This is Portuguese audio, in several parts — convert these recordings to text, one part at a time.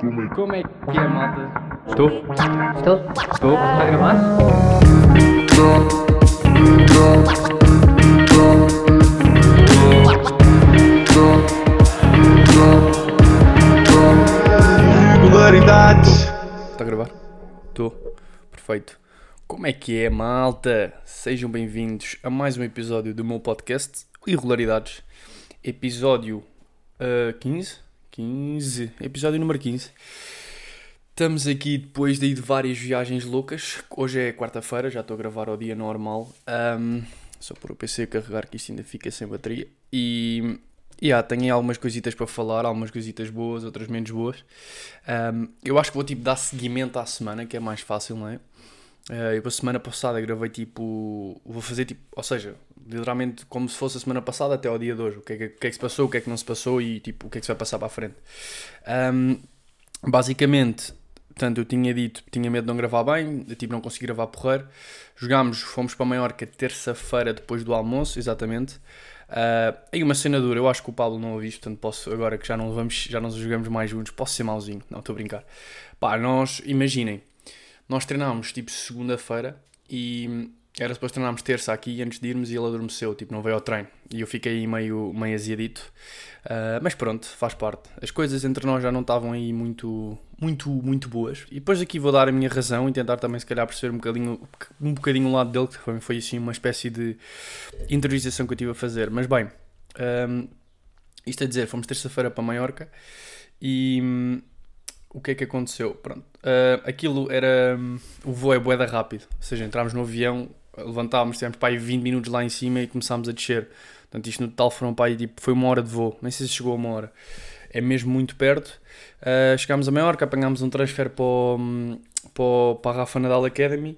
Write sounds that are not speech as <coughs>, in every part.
Como é que é, malta? Estou? Estou? Estou? Está a gravar? Regularidades. Está a gravar? Estou. Perfeito. Como é que é, malta? Sejam bem-vindos a mais um episódio do meu podcast Irregularidades. Episódio uh, 15? 15. Episódio número 15. Estamos aqui depois de de várias viagens loucas. Hoje é quarta-feira, já estou a gravar ao dia normal. Um, só por o PC carregar que isto ainda fica sem bateria. E yeah, tenho algumas coisitas para falar, algumas coisitas boas, outras menos boas. Um, eu acho que vou tipo dar seguimento à semana, que é mais fácil, não é? Uh, eu a semana passada gravei tipo. Vou fazer tipo. Ou seja, literalmente como se fosse a semana passada até ao dia de hoje. O que é que, que, é que se passou, o que é que não se passou e tipo o que é que se vai passar para a frente. Um, basicamente, portanto, eu tinha dito tinha medo de não gravar bem, eu, tipo, não consegui gravar porreiro. Jogámos, fomos para Maiorca terça-feira depois do almoço, exatamente. Uh, aí uma cena dura, eu acho que o Pablo não ouviu, portanto posso, agora que já não vamos, já não jogamos mais juntos, posso ser mauzinho, não estou a brincar. Pá, nós, imaginem, nós treinámos tipo segunda-feira e era suposto treinarmos terça aqui antes de irmos e ele adormeceu, tipo, não veio ao treino. E eu fiquei meio, meio aziadito. Uh, mas pronto, faz parte. As coisas entre nós já não estavam aí muito, muito, muito boas. E depois aqui vou dar a minha razão e tentar também, se calhar, perceber um bocadinho, um bocadinho o lado dele, que foi, foi assim uma espécie de interiorização que eu tive a fazer. Mas bem, um, isto a dizer, fomos terça-feira para Maiorca e o que é que aconteceu? Pronto, uh, aquilo era. Um, o voo é boeda rápido, ou seja, entramos no avião, levantámos, tivemos para aí 20 minutos lá em cima e começámos a descer. Portanto, isto no total foram para aí, tipo, foi uma hora de voo, nem sei se chegou a uma hora. É mesmo muito perto. Uh, chegámos a Maiorca, apanhámos um transfer para, o, para, a Rafa Nadal Academy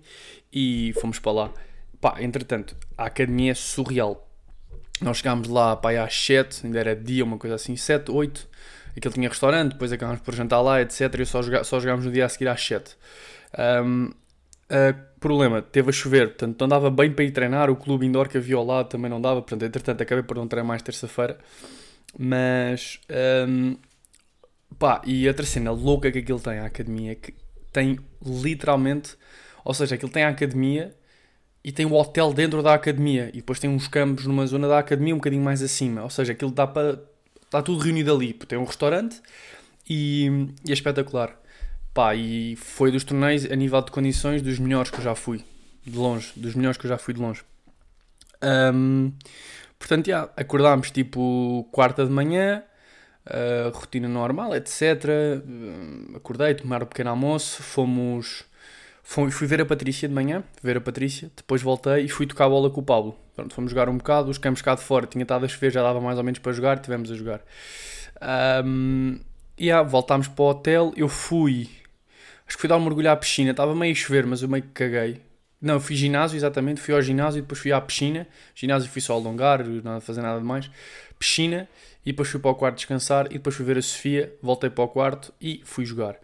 e fomos para lá. Pá, entretanto, a academia é surreal. Nós chegámos lá aí às 7, ainda era dia, uma coisa assim, 7, 8. Aquilo tinha restaurante, depois acabámos por jantar lá, etc. E só, joga, só jogámos no dia a seguir às 7. Um, uh, problema, teve a chover, portanto não dava bem para ir treinar, o clube indoor que havia ao lado também não dava, portanto entretanto acabei por não treinar mais terça-feira, mas um, pá, e outra cena louca que aquilo tem, a academia, que tem literalmente, ou seja, aquilo tem a academia e tem o hotel dentro da academia e depois tem uns campos numa zona da academia um bocadinho mais acima, ou seja, aquilo dá para, está tudo reunido ali, tem um restaurante e, e é espetacular. Pá, e foi dos torneios a nível de condições dos melhores que eu já fui, de longe, dos melhores que eu já fui de longe. Um, portanto, já, acordámos tipo quarta de manhã, uh, rotina normal, etc. Uh, acordei, tomar um pequeno almoço, fomos. Fui, fui ver a Patrícia de manhã, ver a Patrícia, depois voltei e fui tocar a bola com o Pablo. Pronto, fomos jogar um bocado, os campos cá de fora, tinha estado a chover, já dava mais ou menos para jogar, tivemos a jogar. Um, e yeah, voltámos para o hotel, eu fui Acho que fui dar um mergulho à piscina. Estava meio a chover, mas eu meio que caguei. Não, fui ginásio, exatamente. Fui ao ginásio e depois fui à piscina. Ginásio fui só alongar, não fazer nada de mais. Piscina e depois fui para o quarto descansar. E depois fui ver a Sofia. Voltei para o quarto e fui jogar.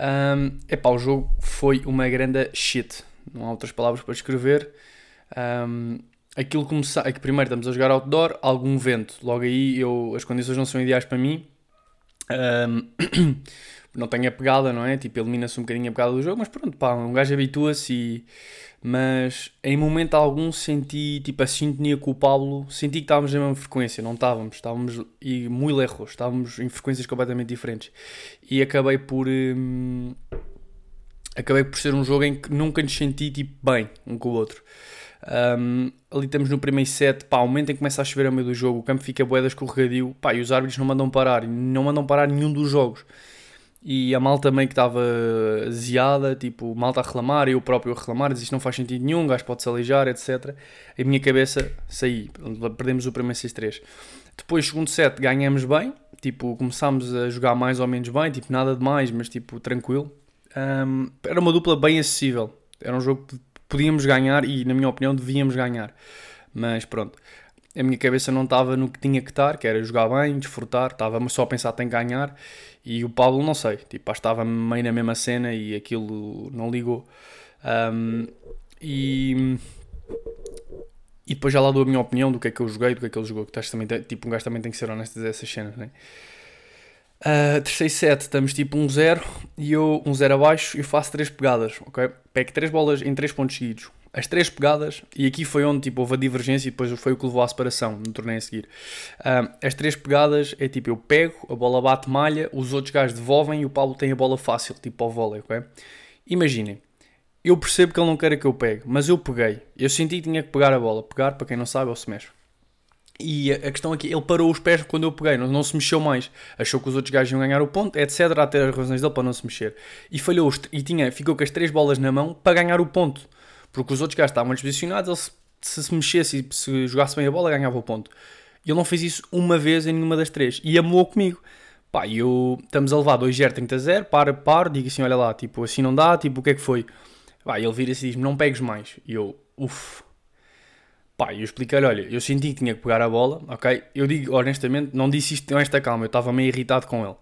Um, epá, o jogo foi uma grande shit. Não há outras palavras para escrever. Um, aquilo começar, é que primeiro estamos a jogar outdoor, algum vento. Logo aí eu, as condições não são ideais para mim. Um, <clears throat> não tem a pegada, não é? Tipo, elimina-se um bocadinho a pegada do jogo, mas pronto, pá, um gajo habitua-se e... Mas em momento algum senti tipo a sintonia com o Pablo, senti que estávamos na mesma frequência, não estávamos, estávamos e muito lejos, estávamos em frequências completamente diferentes. E acabei por hum, acabei por ser um jogo em que nunca nos senti tipo bem um com o outro. Um, ali estamos no primeiro set, pá, o momento em que começa a chover ao meio do jogo, o campo fica boeda escorregadio, pá, e os árbitros não mandam parar, não mandam parar nenhum dos jogos e a malta meio que estava aziada, tipo, malta a reclamar, eu próprio a reclamar, diz isto não faz sentido nenhum, o gajo pode-se aleijar, etc. A minha cabeça, saí, perdemos o primeiro 6-3. Depois, segundo set, ganhamos bem, tipo, começámos a jogar mais ou menos bem, tipo, nada de mais, mas tipo, tranquilo. Um, era uma dupla bem acessível, era um jogo que podíamos ganhar e, na minha opinião, devíamos ganhar. Mas pronto, a minha cabeça não estava no que tinha que estar, que era jogar bem, desfrutar, estava só a pensar que ganhar e o Pablo não sei, tipo, estava meio na mesma cena e aquilo não ligou. Um, e, e depois já lá dou a minha opinião do que é que eu joguei, do que é que ele jogou, que também, tipo, um gajo também tem que ser honesto a dizer essas cenas, né? Uh, terceiro set, estamos tipo 1-0 e eu 1-0 abaixo e faço 3 pegadas, ok? Pego 3 bolas em 3 pontos seguidos. As 3 pegadas, e aqui foi onde tipo, houve a divergência e depois foi o que levou à separação no torneio a seguir. Uh, as 3 pegadas é tipo, eu pego, a bola bate malha, os outros gajos devolvem e o Paulo tem a bola fácil, tipo ao vôlei, ok? Imaginem, eu percebo que ele não quer que eu pegue, mas eu peguei. Eu senti que tinha que pegar a bola. Pegar, para quem não sabe, é o se mexe. E a questão aqui, ele parou os pés quando eu peguei, não, não se mexeu mais. Achou que os outros gajos iam ganhar o ponto, etc. A ter as razões dele para não se mexer. E falhou e tinha, ficou com as três bolas na mão para ganhar o ponto. Porque os outros gajos estavam desposicionados, ele se, se mexesse e se jogasse bem a bola, ganhava o ponto. E ele não fez isso uma vez em nenhuma das três. E amou comigo. Pá, eu, estamos a levar 2-0, 30-0, para, para, digo assim, olha lá, tipo, assim não dá, tipo, o que é que foi? Pá, ele vira-se e diz não pegues mais. E eu, uff, Pá, eu expliquei-lhe, olha, eu senti que tinha que pegar a bola, ok? Eu digo, honestamente, não disse isto com esta calma, eu estava meio irritado com ele.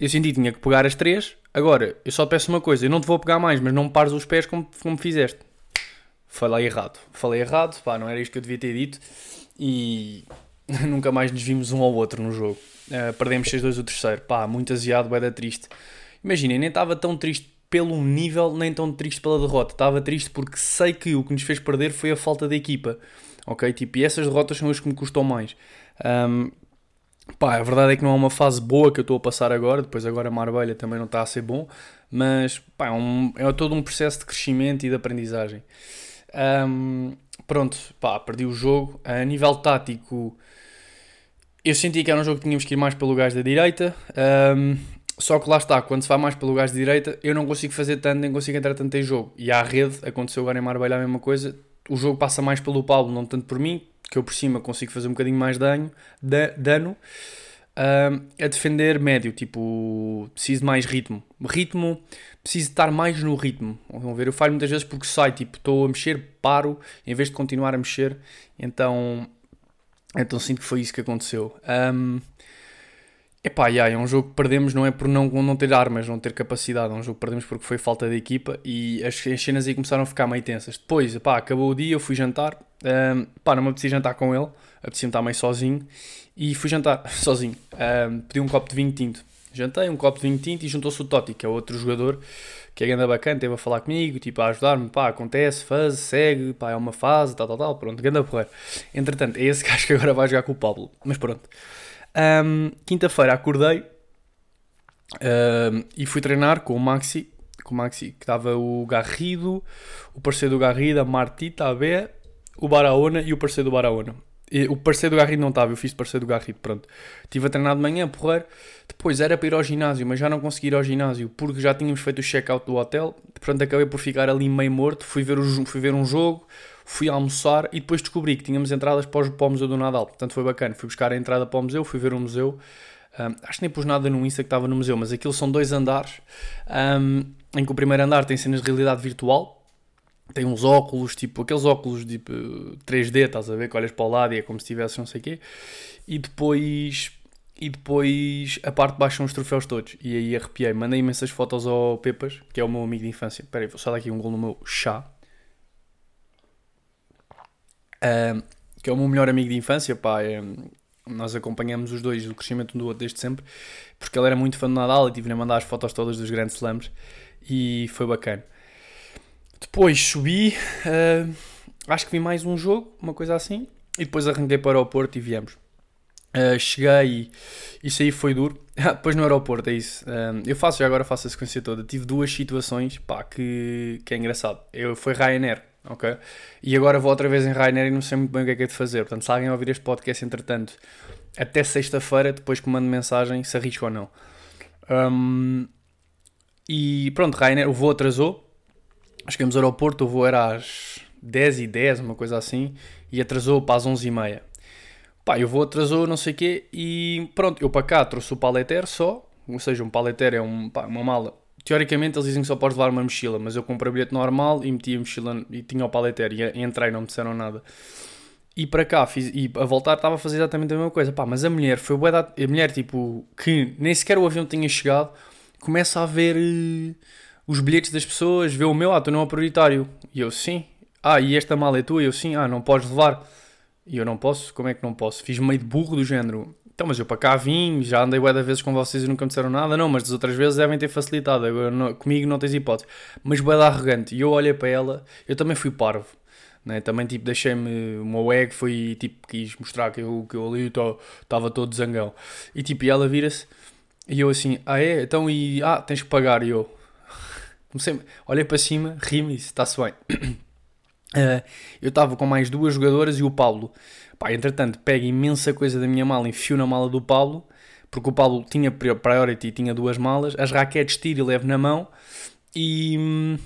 Eu senti que tinha que pegar as três, agora, eu só peço uma coisa, eu não te vou pegar mais, mas não me pares os pés como, como fizeste. Falei errado, falei errado, pá, não era isto que eu devia ter dito, e <laughs> nunca mais nos vimos um ao outro no jogo. Uh, perdemos 6-2 o terceiro, pá, muito aziado, vai dar triste. Imaginem, nem estava tão triste pelo nível, nem tão triste pela derrota. Estava triste porque sei que o que nos fez perder foi a falta de equipa. Ok? Tipo, e essas derrotas são as que me custam mais. Um, pá, a verdade é que não é uma fase boa que eu estou a passar agora. Depois, agora a Marbella também não está a ser bom. Mas, pá, é, um, é todo um processo de crescimento e de aprendizagem. Um, pronto, pá, perdi o jogo. A nível tático, eu senti que era um jogo que tínhamos que ir mais pelo gás da direita. Um, só que lá está, quando se vai mais pelo lugar de direita, eu não consigo fazer tanto, nem consigo entrar tanto em jogo. E à rede, aconteceu agora em Marbella a mesma coisa, o jogo passa mais pelo Paulo, não tanto por mim, que eu por cima consigo fazer um bocadinho mais dano, dano a defender médio, tipo, preciso de mais ritmo. Ritmo, preciso estar mais no ritmo. Vão ver, eu falho muitas vezes porque sai, tipo, estou a mexer, paro, em vez de continuar a mexer, então, então sinto que foi isso que aconteceu. Um, Epá, yeah, é um jogo que perdemos não é por não, não ter armas, não ter capacidade, é um jogo que perdemos porque foi falta de equipa e as, as cenas aí começaram a ficar meio tensas. Depois, epá, acabou o dia, eu fui jantar, um, não me apetecia jantar com ele, apetecia-me estar meio sozinho e fui jantar <laughs> sozinho. Um, pedi um copo de vinho tinto. Jantei um copo de vinho tinto e juntou-se o Totti, que é outro jogador que é ainda bacana, teve a falar comigo, tipo, a ajudar-me, pá, acontece, faz, segue, pá, é uma fase, tal, tal, tal, pronto, ganda porra. Entretanto, é esse <laughs> gajo que agora vai jogar com o Pablo, mas pronto. Um, Quinta-feira acordei um, e fui treinar com o Maxi, com o Maxi, que estava o Garrido, o parceiro do Garrido, a Martita, a B, o Barahona e o parceiro do Barahona. O parceiro do Garrido não estava, eu fiz parceiro do Garrido, pronto. Estive a treinar de manhã, porreiro. Depois era para ir ao ginásio, mas já não consegui ir ao ginásio porque já tínhamos feito o check-out do hotel. Portanto, acabei por ficar ali meio morto. Fui ver, o, fui ver um jogo, fui almoçar e depois descobri que tínhamos entradas para o, para o Museu do Nadal. Portanto, foi bacana. Fui buscar a entrada para o museu, fui ver o museu. Um, acho que nem pus nada no Insta que estava no museu, mas aquilo são dois andares um, em que o primeiro andar tem cenas de realidade virtual. Tem uns óculos, tipo aqueles óculos tipo 3D, estás a ver? Que olhas para o lado e é como se tivesse não sei o quê. E depois e depois a parte de baixo são os troféus todos. E aí arrepiei. Mandei imensas fotos ao Pepas, que é o meu amigo de infância. Espera aí, vou só dar aqui um gol no meu chá uh, que é o meu melhor amigo de infância, pá, é, nós acompanhamos os dois, o crescimento um do outro desde sempre, porque ele era muito fã do Nadal e tive-lhe a mandar as fotos todas dos grandes slams e foi bacana. Depois subi, uh, acho que vi mais um jogo, uma coisa assim, e depois arranquei para o aeroporto e viemos. Uh, cheguei e isso aí foi duro. <laughs> depois no aeroporto, é isso. Uh, eu faço, já agora faço a sequência toda. Tive duas situações pá, que, que é engraçado. Eu, foi Ryanair ok? E agora vou outra vez em Rainer e não sei muito bem o que é que é de fazer. Portanto, se alguém ouvir este podcast entretanto, até sexta-feira, depois que mando mensagem, se arrisca ou não. Um, e pronto, Rainer, o voo atrasou. Chegamos ao aeroporto, o voo era às 10 e 10, uma coisa assim, e atrasou para as 11 e meia. Pá, o voo atrasou, não sei o quê, e pronto, eu para cá trouxe o paleter só, ou seja, um paleter é um, pá, uma mala Teoricamente eles dizem que só podes levar uma mochila, mas eu comprei o bilhete normal e meti a mochila e tinha o paleter e entrei, não me disseram nada. E para cá, fiz, e a voltar estava a fazer exatamente a mesma coisa. Pá, mas a mulher foi boa da, a mulher tipo que nem sequer o avião tinha chegado, começa a ver uh, os bilhetes das pessoas, vê o meu, ah, tu não é prioritário. E eu, sim. Ah, e esta mala é tua? E eu, sim. Ah, não podes levar. E eu não posso, como é que não posso? Fiz meio de burro do género Então, mas eu para cá vim, já andei bué de vezes com vocês e nunca me disseram nada. Não, mas das outras vezes devem ter facilitado. Agora, não- comigo não tens hipótese. Mas bué de arrogante. E eu olhei para ela, eu também fui parvo. Né? Também, tipo, deixei-me... O meu foi, tipo, quis mostrar que eu, que eu ali estava todo zangão. E, tipo, e ela vira-se e eu assim, ah é? Então, e... Ah, tens que pagar. E eu... Comecei, olhei para cima, ri-me e disse, está-se bem. <clears throat> Eh, eu estava com mais duas jogadoras e o Paulo. Pá, entretanto, pega imensa coisa da minha mala, enfio na mala do Paulo, porque o Paulo tinha pri- priority e tinha duas malas, as raquetes tiro e levo na mão e, hum,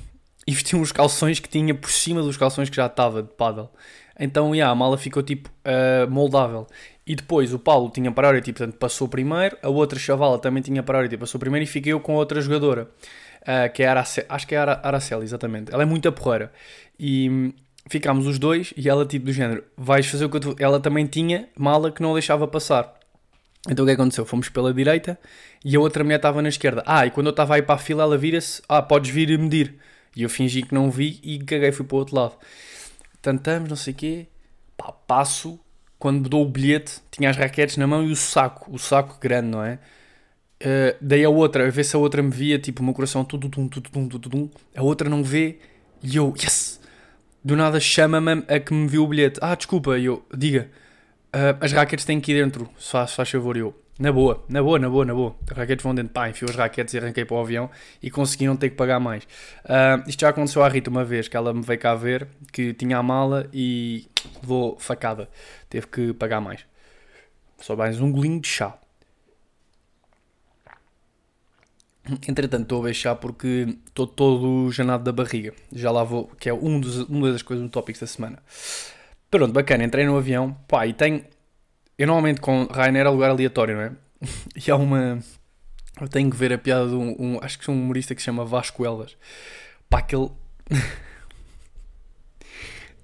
e <laughs> vesti uns calções que tinha por cima dos calções que já estava de paddle. Então, yeah, a mala ficou tipo eh, moldável. E depois o Paulo tinha priority, portanto passou primeiro, a outra chavala também tinha priority, passou primeiro e fiquei eu com a outra jogadora, ah, que é a Arace- acho que é a Ara- Araceli, exatamente. Ela é muito a porreira. E hum, ficámos os dois e ela tipo do género, vais fazer o que eu te... Ela também tinha mala que não deixava passar. Então o que aconteceu? Fomos pela direita e a outra mulher estava na esquerda. Ah, e quando eu estava aí para a fila ela vira-se, ah, podes vir e medir. E eu fingi que não vi e caguei, fui para o outro lado. Tantamos, não sei o quê. Pá, passo, quando dou o bilhete, tinha as raquetes na mão e o saco, o saco grande, não é? Uh, dei a outra, a ver se a outra me via, tipo, o meu coração, tudo, tudo, tudo, tudo, tudo. A outra não vê e eu, yes! Do nada chama-me a que me viu o bilhete. Ah, desculpa, e eu, diga, uh, as raquetes têm que ir dentro, se faz, se faz favor, eu. Na boa, na boa, na boa, na boa. Raquetes vão dentro, pá, enfiou as raquetes e arranquei para o avião e consegui não ter que pagar mais. Uh, isto já aconteceu à Rita uma vez, que ela me veio cá ver, que tinha a mala e levou facada. Teve que pagar mais. Só mais um golinho de chá. Entretanto, estou a beixar porque estou todo janado da barriga. Já lá vou, que é um dos, uma das coisas no tópico da semana. Pronto, bacana, entrei no avião, pá, e tenho. Eu normalmente com Ryanair é lugar aleatório, não é? <laughs> E há uma. Eu tenho que ver a piada de um, um- Acho que é um humorista que se chama Vasco Elas. Pá, que ele. <laughs>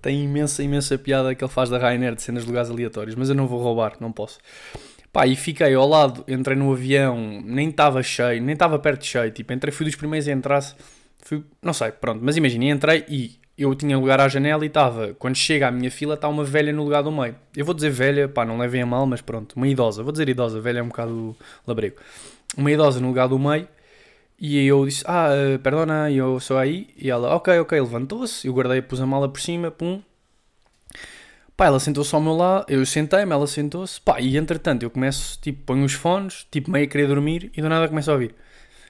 tem imensa, imensa piada que ele faz da Ryanair de cenas de lugares aleatórios, mas eu não vou roubar, não posso. Pá, e fiquei ao lado, entrei no avião, nem estava cheio, nem estava perto de cheio, tipo, entrei, fui dos primeiros a entrar, fui, não sei, pronto, mas imagina, entrei e eu tinha lugar à janela e estava, quando chega à minha fila, está uma velha no lugar do meio. Eu vou dizer velha, pá, não levem a mal, mas pronto, uma idosa, vou dizer idosa, velha é um bocado labrego. Uma idosa no lugar do meio, e eu disse, ah, eh, perdona, eu sou aí, e ela, ok, ok, levantou-se, eu guardei, pus a mala por cima, pum, Pá, ela sentou-se ao meu lado, eu sentei-me, ela sentou-se, pá, e entretanto eu começo, tipo, ponho os fones, tipo, meio a querer dormir, e do nada começo a ouvir.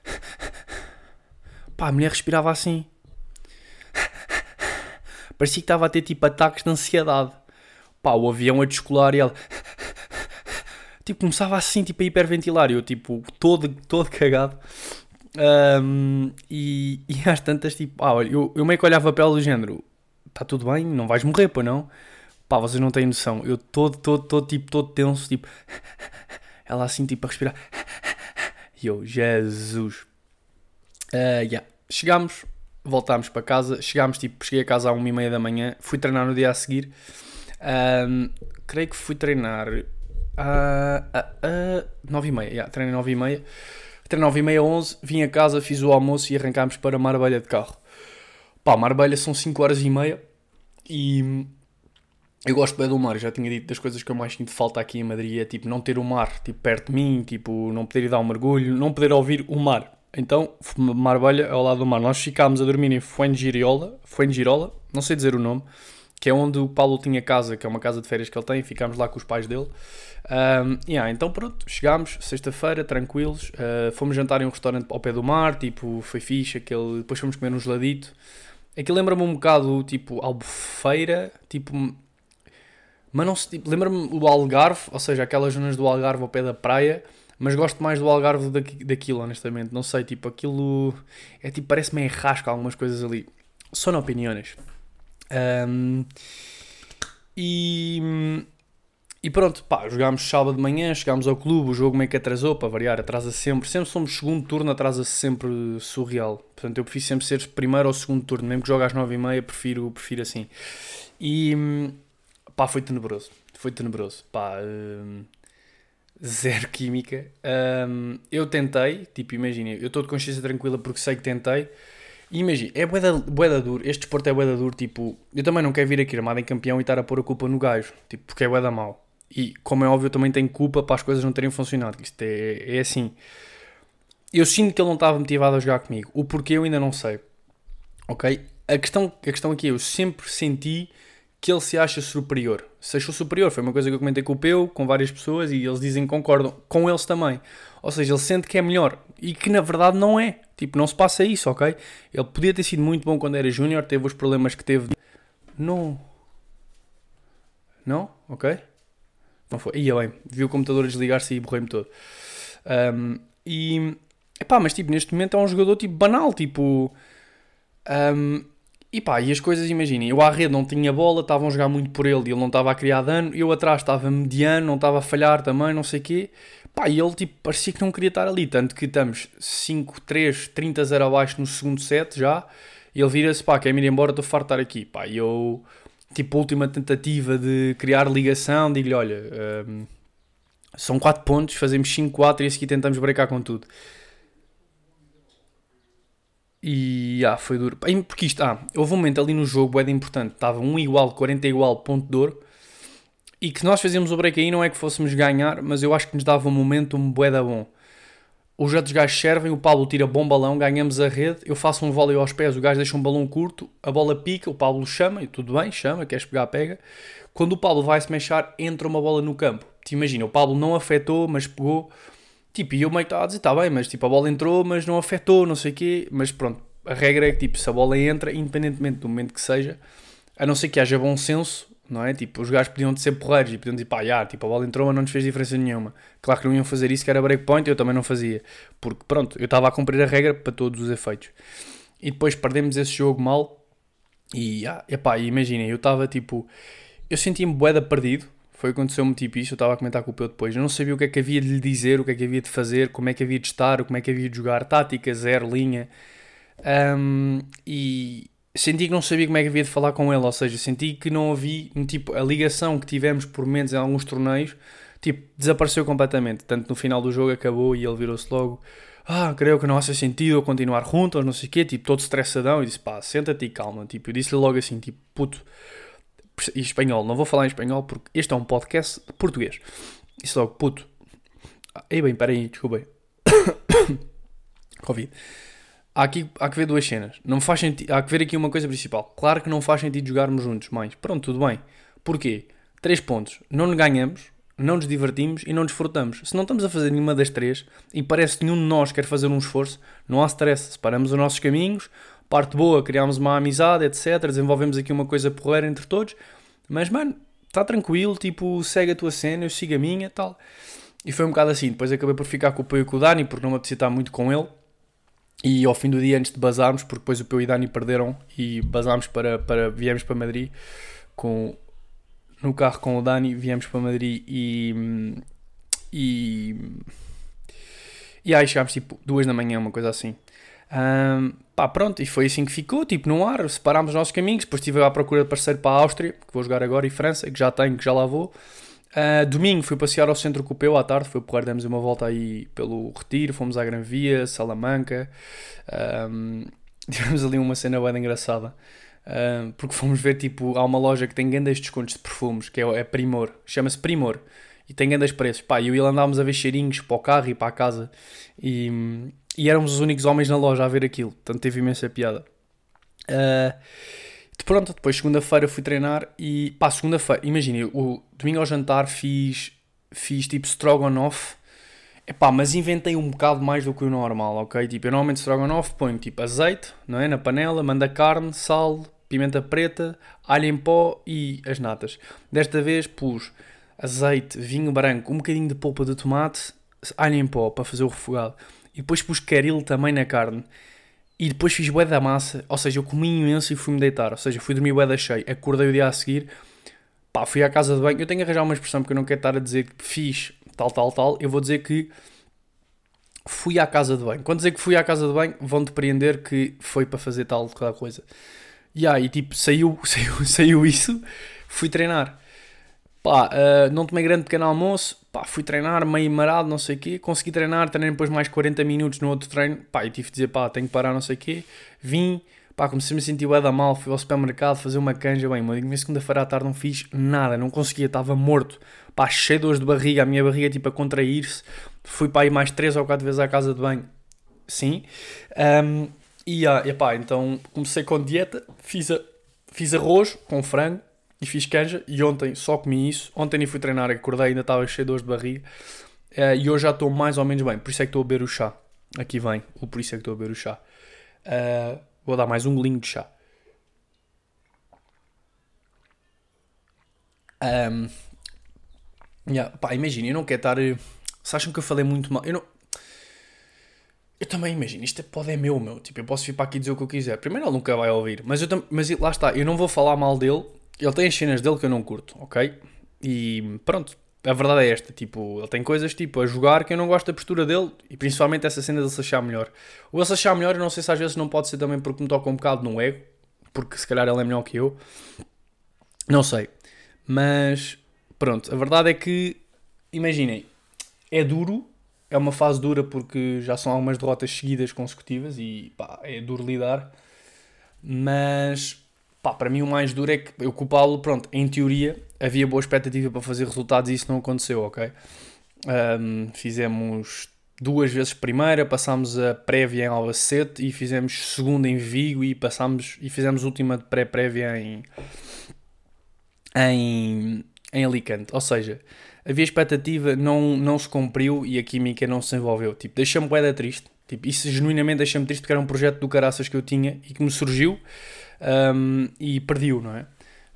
<laughs> Pá, a mulher respirava assim. Parecia que estava a ter, tipo, ataques de ansiedade. Pá, o avião a descolar e ela... <laughs> Tipo, começava assim, tipo, a hiperventilar, e eu, tipo, todo, todo cagado. Ahm, e, e <laughs> às tantas, tipo, ah, olha, eu, eu meio que olhava para ela do género, está tudo bem, não vais morrer, pô, não? Pá, vocês não têm noção. Eu todo, todo, todo, tipo, todo tenso, tipo... <laughs> Ela assim, tipo, a respirar. E eu, Jesus. Ah, yeah. Chegámos, voltámos para casa. Chegámos, tipo, cheguei a casa às 1 e meia da manhã. Fui treinar no dia a seguir. Ahm, creio que fui treinar... a uh, 9 e meia. Yeah, treinei 9 e meia. Treinei 9 e meia, 11. Vim a casa, fiz o almoço e arrancámos para Marbelha de carro. Pá, Marbelha são 5 horas e meia. E... Eu gosto bem do mar, já tinha dito das coisas que eu mais sinto falta aqui em Madrid é tipo não ter o mar tipo, perto de mim, tipo não poder ir dar um mergulho, não poder ouvir o mar. Então, Marbelha ao lado do mar. Nós ficámos a dormir em Fuengirola, Fuengirola, não sei dizer o nome, que é onde o Paulo tinha casa, que é uma casa de férias que ele tem, ficámos lá com os pais dele. Um, yeah, então pronto, chegámos sexta-feira, tranquilos, uh, fomos jantar em um restaurante ao pé do mar, tipo, foi fixe, aquele, depois fomos comer um geladito. Aquilo lembra-me um bocado, tipo, Albufeira, tipo, mas não se tipo, lembra-me do Algarve, ou seja, aquelas zonas do Algarve ao pé da praia, mas gosto mais do Algarve daqui, daquilo, honestamente. Não sei, tipo, aquilo é tipo, parece meio rasca algumas coisas ali. São opiniões. Um, e, e pronto, pá, jogámos sábado de manhã, chegámos ao clube, o jogo meio que atrasou, para variar, atrasa sempre. Sempre somos segundo turno, atrasa-se sempre surreal. Portanto, eu prefiro sempre ser primeiro ou segundo turno, mesmo que jogue às nove e meia, prefiro, prefiro assim. E pá, foi tenebroso. Foi tenebroso. Pá, hum, zero química. Hum, eu tentei, tipo, imagina, eu estou de consciência tranquila porque sei que tentei. Imagina, é bué da, bué da duro, este desporto é bué da duro, tipo, eu também não quero vir aqui armado em campeão e estar a pôr a culpa no gajo, tipo, porque é bué da mau. E, como é óbvio, eu também tenho culpa para as coisas não terem funcionado. Isto é, é assim. Eu sinto que ele não estava motivado a jogar comigo. O porquê eu ainda não sei. Ok? A questão, a questão aqui é, eu sempre senti que ele se acha superior. Se achou superior, foi uma coisa que eu comentei com o Peu, com várias pessoas, e eles dizem que concordam com eles também. Ou seja, ele sente que é melhor. E que na verdade não é. Tipo, não se passa isso, ok? Ele podia ter sido muito bom quando era júnior, teve os problemas que teve. Não. Não? Ok? Não foi. Ia bem, vi o computador desligar-se e borrei-me todo. Um, e. Epá, mas tipo, neste momento é um jogador tipo banal, tipo. Um, e pá, e as coisas, imaginem, eu à rede não tinha bola, estavam a jogar muito por ele e ele não estava a criar dano, eu atrás estava mediano, não estava a falhar também, não sei o quê. Pá, e ele tipo, parecia que não queria estar ali, tanto que estamos 5-3, 30-0 abaixo no segundo set já, e ele vira-se, pá, quer-me ir embora, estou farto de estar aqui. Pá, e eu, tipo, a última tentativa de criar ligação, digo-lhe, olha, um, são 4 pontos, fazemos 5-4 e esse aqui tentamos brecar com tudo. E ah, foi duro. Porque isto, ah, houve um momento ali no jogo, é importante, estava um igual, 40 igual, ponto de ouro. E que nós fazíamos o break aí, não é que fôssemos ganhar, mas eu acho que nos dava um momento um boeda bom. Os outros gajos servem, o Pablo tira bom balão, ganhamos a rede, eu faço um vôlei aos pés, o gajo deixa um balão curto, a bola pica, o Pablo chama, e tudo bem, chama, queres pegar, pega. Quando o Pablo vai se mexer, entra uma bola no campo. Te imagina, o Pablo não afetou, mas pegou Tipo, e eu meio que estava a dizer, está bem, mas tipo, a bola entrou, mas não afetou, não sei o quê. Mas pronto, a regra é que tipo, se a bola entra, independentemente do momento que seja, a não ser que haja bom senso, não é? Tipo, os gajos podiam ser porreiros e podiam dizer, pá, já, tipo, a bola entrou, mas não nos fez diferença nenhuma. Claro que não iam fazer isso, que era breakpoint, eu também não fazia. Porque, pronto, eu estava a cumprir a regra para todos os efeitos. E depois perdemos esse jogo mal. E, ah, epá, imaginem, eu estava tipo, eu sentia-me boeda perdido, foi aconteceu-me tipo isso, eu estava a comentar com o Peu depois. Eu não sabia o que é que havia de lhe dizer, o que é que havia de fazer, como é que havia de estar, como é que havia de jogar, tática, zero, linha. Um, e senti que não sabia como é que havia de falar com ele, ou seja, senti que não havia, tipo, a ligação que tivemos por menos em alguns torneios, tipo, desapareceu completamente. Tanto no final do jogo acabou e ele virou-se logo, ah, creio que não faz sentido continuar juntos, não sei o quê, tipo, todo estressadão, e disse, pá, senta-te e calma, tipo, eu disse-lhe logo assim, tipo, puto, e espanhol, não vou falar em espanhol porque este é um podcast de português. Isso logo, puto. Ei bem, peraí, desculpem. <coughs> Covid. Há, aqui, há que ver duas cenas. Não faz sentido, há que ver aqui uma coisa principal. Claro que não faz sentido jogarmos juntos, mas pronto, tudo bem. Porquê? Três pontos. Não ganhamos, não nos divertimos e não desfrutamos. Se não estamos a fazer nenhuma das três e parece que nenhum de nós quer fazer um esforço, não há stress. Separamos os nossos caminhos, parte boa, criámos uma amizade, etc. Desenvolvemos aqui uma coisa porreira entre todos. Mas, mano, está tranquilo, tipo, segue a tua cena, eu sigo a minha tal. E foi um bocado assim. Depois acabei por ficar com o Peu e com o Dani, porque não me apetecia estar muito com ele. E ao fim do dia, antes de bazarmos, porque depois o Peu e o Dani perderam e bazámos para, para. viemos para Madrid com. No carro com o Dani, viemos para Madrid e. E. E aí chegámos tipo duas da manhã, uma coisa assim. Um, pá, pronto, e foi assim que ficou, tipo, no ar, separámos os nossos caminhos, depois estive à procura de parceiro para a Áustria, que vou jogar agora, e França, que já tenho, que já lá vou. Uh, domingo fui passear ao centro com o Peu à tarde, foi porrer, demos uma volta aí pelo Retiro, fomos à Gran Via, Salamanca, um, <laughs> tivemos ali uma cena bem engraçada, um, porque fomos ver, tipo, há uma loja que tem grandes descontos de perfumes, que é, é Primor, chama-se Primor, e tem grandes preços, pá, eu e ele andávamos a ver cheirinhos para o carro e para a casa, e, e éramos os únicos homens na loja a ver aquilo, portanto teve imensa piada. Uh, pronto, depois segunda-feira fui treinar e pá, segunda-feira, imagina, o domingo ao jantar fiz, fiz tipo stroganoff, epá, mas inventei um bocado mais do que o normal, ok? Tipo, eu normalmente stroganoff ponho tipo azeite, não é? Na panela, manda carne, sal, pimenta preta, alho em pó e as natas. Desta vez pus azeite, vinho branco, um bocadinho de polpa de tomate, alho em pó para fazer o refogado. E depois pus caril também na carne. E depois fiz bué da massa, ou seja, eu comi imenso e fui-me deitar. Ou seja, fui dormir bué da cheio. Acordei o dia a seguir, pá, fui à casa de banho. Eu tenho que arranjar uma expressão porque eu não quero estar a dizer que fiz tal, tal, tal. Eu vou dizer que fui à casa de banho. Quando dizer que fui à casa de banho, vão depreender que foi para fazer tal, tal coisa. E aí, tipo, saiu, <laughs> saiu, saiu isso, fui treinar. Pá, uh, não tomei grande pequeno almoço, pá, fui treinar meio marado, não sei o quê, consegui treinar, treinei depois mais 40 minutos no outro treino, pá, e tive de dizer, pá, tenho que parar, não sei o quê, vim, pá, comecei a me sentir bué da mal, fui ao supermercado fazer uma canja, bem, uma segunda-feira à tarde não fiz nada, não conseguia, estava morto, pá, cheio de dores de barriga, a minha barriga tipo a contrair-se. Fui para aí mais 3 ou 4 vezes à casa de banho, sim. Um, e, ah, e pá, então comecei com dieta, fiz, a, fiz arroz com frango e fiz canja. E ontem só comi isso. Ontem nem fui treinar, acordei, ainda estava cheio de dores de barriga. Uh, e hoje já estou mais ou menos bem, por isso é que estou a beber o chá. Aqui vem, o por isso é que estou a beber o chá. Uh, vou dar mais um golinho de chá. Um, yeah, pá, imagina, eu não quero estar. Eh, se acham que eu falei muito mal, eu não. Eu também imagino, isto pode é meu, meu. Tipo, eu posso vir para aqui dizer o que eu quiser. Primeiro, ele nunca vai ouvir, mas, eu tam... mas lá está, eu não vou falar mal dele. Ele tem as cenas dele que eu não curto, ok? E pronto, a verdade é esta, tipo, ele tem coisas tipo a jogar que eu não gosto da postura dele e principalmente essa cena de se achar melhor. O ele se achar melhor, eu não sei se às vezes não pode ser também porque me toca um bocado no ego, porque se calhar ele é melhor que eu. Não sei. Mas pronto, a verdade é que imaginem, é duro, é uma fase dura porque já são algumas derrotas seguidas consecutivas e pá, é duro lidar. Mas pá, para mim o mais duro é que eu culpá-lo, pronto, em teoria havia boa expectativa para fazer resultados e isso não aconteceu, ok? Um, fizemos duas vezes primeira, passámos a prévia em Albacete e fizemos segunda em Vigo e passámos e fizemos última de pré-prévia em, em, em Alicante. Ou seja, havia expectativa, não, não se cumpriu e a química não se envolveu. Tipo, deixa-me boeda triste. Tipo, isso genuinamente deixa-me triste porque era um projeto do caraças que eu tinha e que me surgiu um, e perdi-o, não é?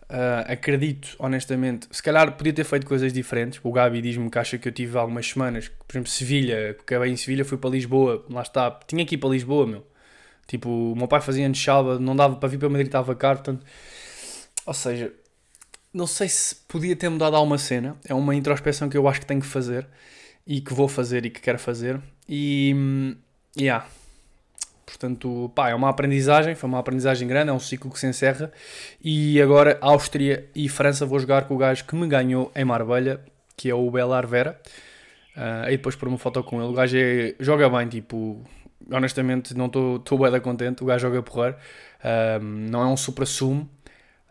Uh, acredito, honestamente, se calhar podia ter feito coisas diferentes. O Gabi diz-me que acha que eu tive algumas semanas, por exemplo, Sevilha, acabei em Sevilha, fui para Lisboa, lá está, tinha que ir para Lisboa, meu. Tipo, o meu pai fazia de não dava para vir para Madrid, estava caro, portanto, ou seja, não sei se podia ter mudado alguma cena. É uma introspeção que eu acho que tenho que fazer e que vou fazer e que quero fazer. E, hum, yeah, Portanto, pá, é uma aprendizagem, foi uma aprendizagem grande, é um ciclo que se encerra. E agora Áustria e França vou jogar com o gajo que me ganhou em Marbella, que é o Belar Vera. Uh, aí depois por uma foto com ele. O gajo é, joga bem, tipo, honestamente não estou bem da contente. O gajo joga porrer. Uh, não é um supra-sumo,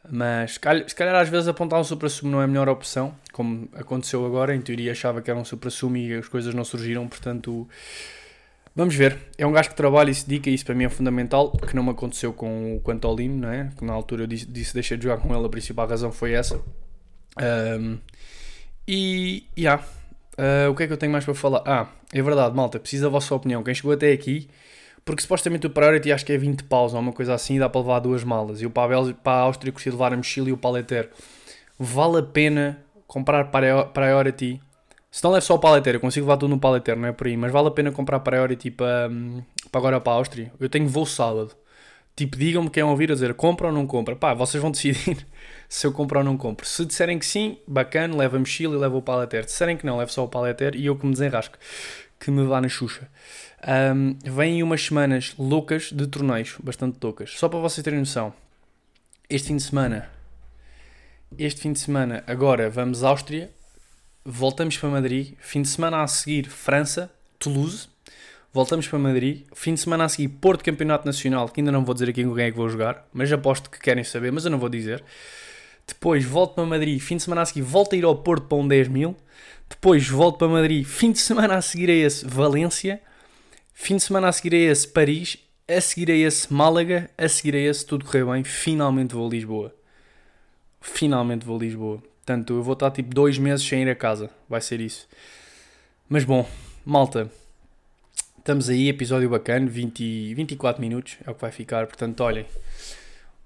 mas se calhar, se calhar, às vezes apontar um supra-sumo não é a melhor opção, como aconteceu agora. Em teoria achava que era um supra-sumo e as coisas não surgiram, portanto Vamos ver. É um gajo que trabalha e se dedica, e isso para mim é fundamental, que não me aconteceu com o Quantolino, não é? Que na altura eu disse, disse deixei de jogar com ele, a principal razão foi essa. Um, e, yeah. Uh, o que é que eu tenho mais para falar? Ah, é verdade, malta, precisa da vossa opinião. Quem chegou até aqui, porque supostamente o Priority acho que é 20 paus ou uma coisa assim, dá para levar duas malas. E o para a, para a Áustria curti levar a mochila e o paleteiro. Vale a pena comprar Priority se não levo só o paleteiro, eu consigo levar tudo no paleteiro, não é por aí. Mas vale a pena comprar Priority para, para agora para a Áustria. Eu tenho voo sábado. Tipo, digam-me quem ouvir a dizer compra ou não compra. Pá, vocês vão decidir <laughs> se eu compro ou não compro. Se disserem que sim, bacana, leva a mochila e leva o paleteiro. Se disserem que não, levo só o paleteiro e eu que me desenrasco. Que me vá na xuxa. Um, vêm umas semanas loucas de torneios, bastante loucas. Só para vocês terem noção. Este fim de semana. Este fim de semana, agora vamos à Áustria voltamos para Madrid, fim de semana a seguir França, Toulouse, voltamos para Madrid, fim de semana a seguir Porto Campeonato Nacional, que ainda não vou dizer aqui com quem é que vou jogar, mas aposto que querem saber, mas eu não vou dizer. Depois volto para Madrid, fim de semana a seguir volto a ir ao Porto para um 10 mil. Depois volto para Madrid, fim de semana a seguir a esse Valência, fim de semana a seguir a esse Paris, a seguir a esse Málaga, a seguir a esse tudo correu bem, finalmente vou a Lisboa. Finalmente vou a Lisboa. Portanto, eu vou estar tipo dois meses sem ir a casa. Vai ser isso. Mas bom, malta. Estamos aí, episódio bacana, 20, 24 minutos é o que vai ficar. Portanto, olhem,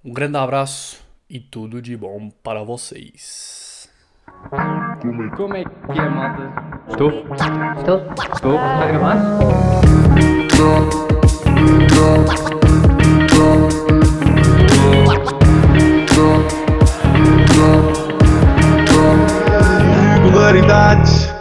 um grande abraço e tudo de bom para vocês. Como é que é, malta? Estou? Estou? Estou? Está a gravar? Regularidades.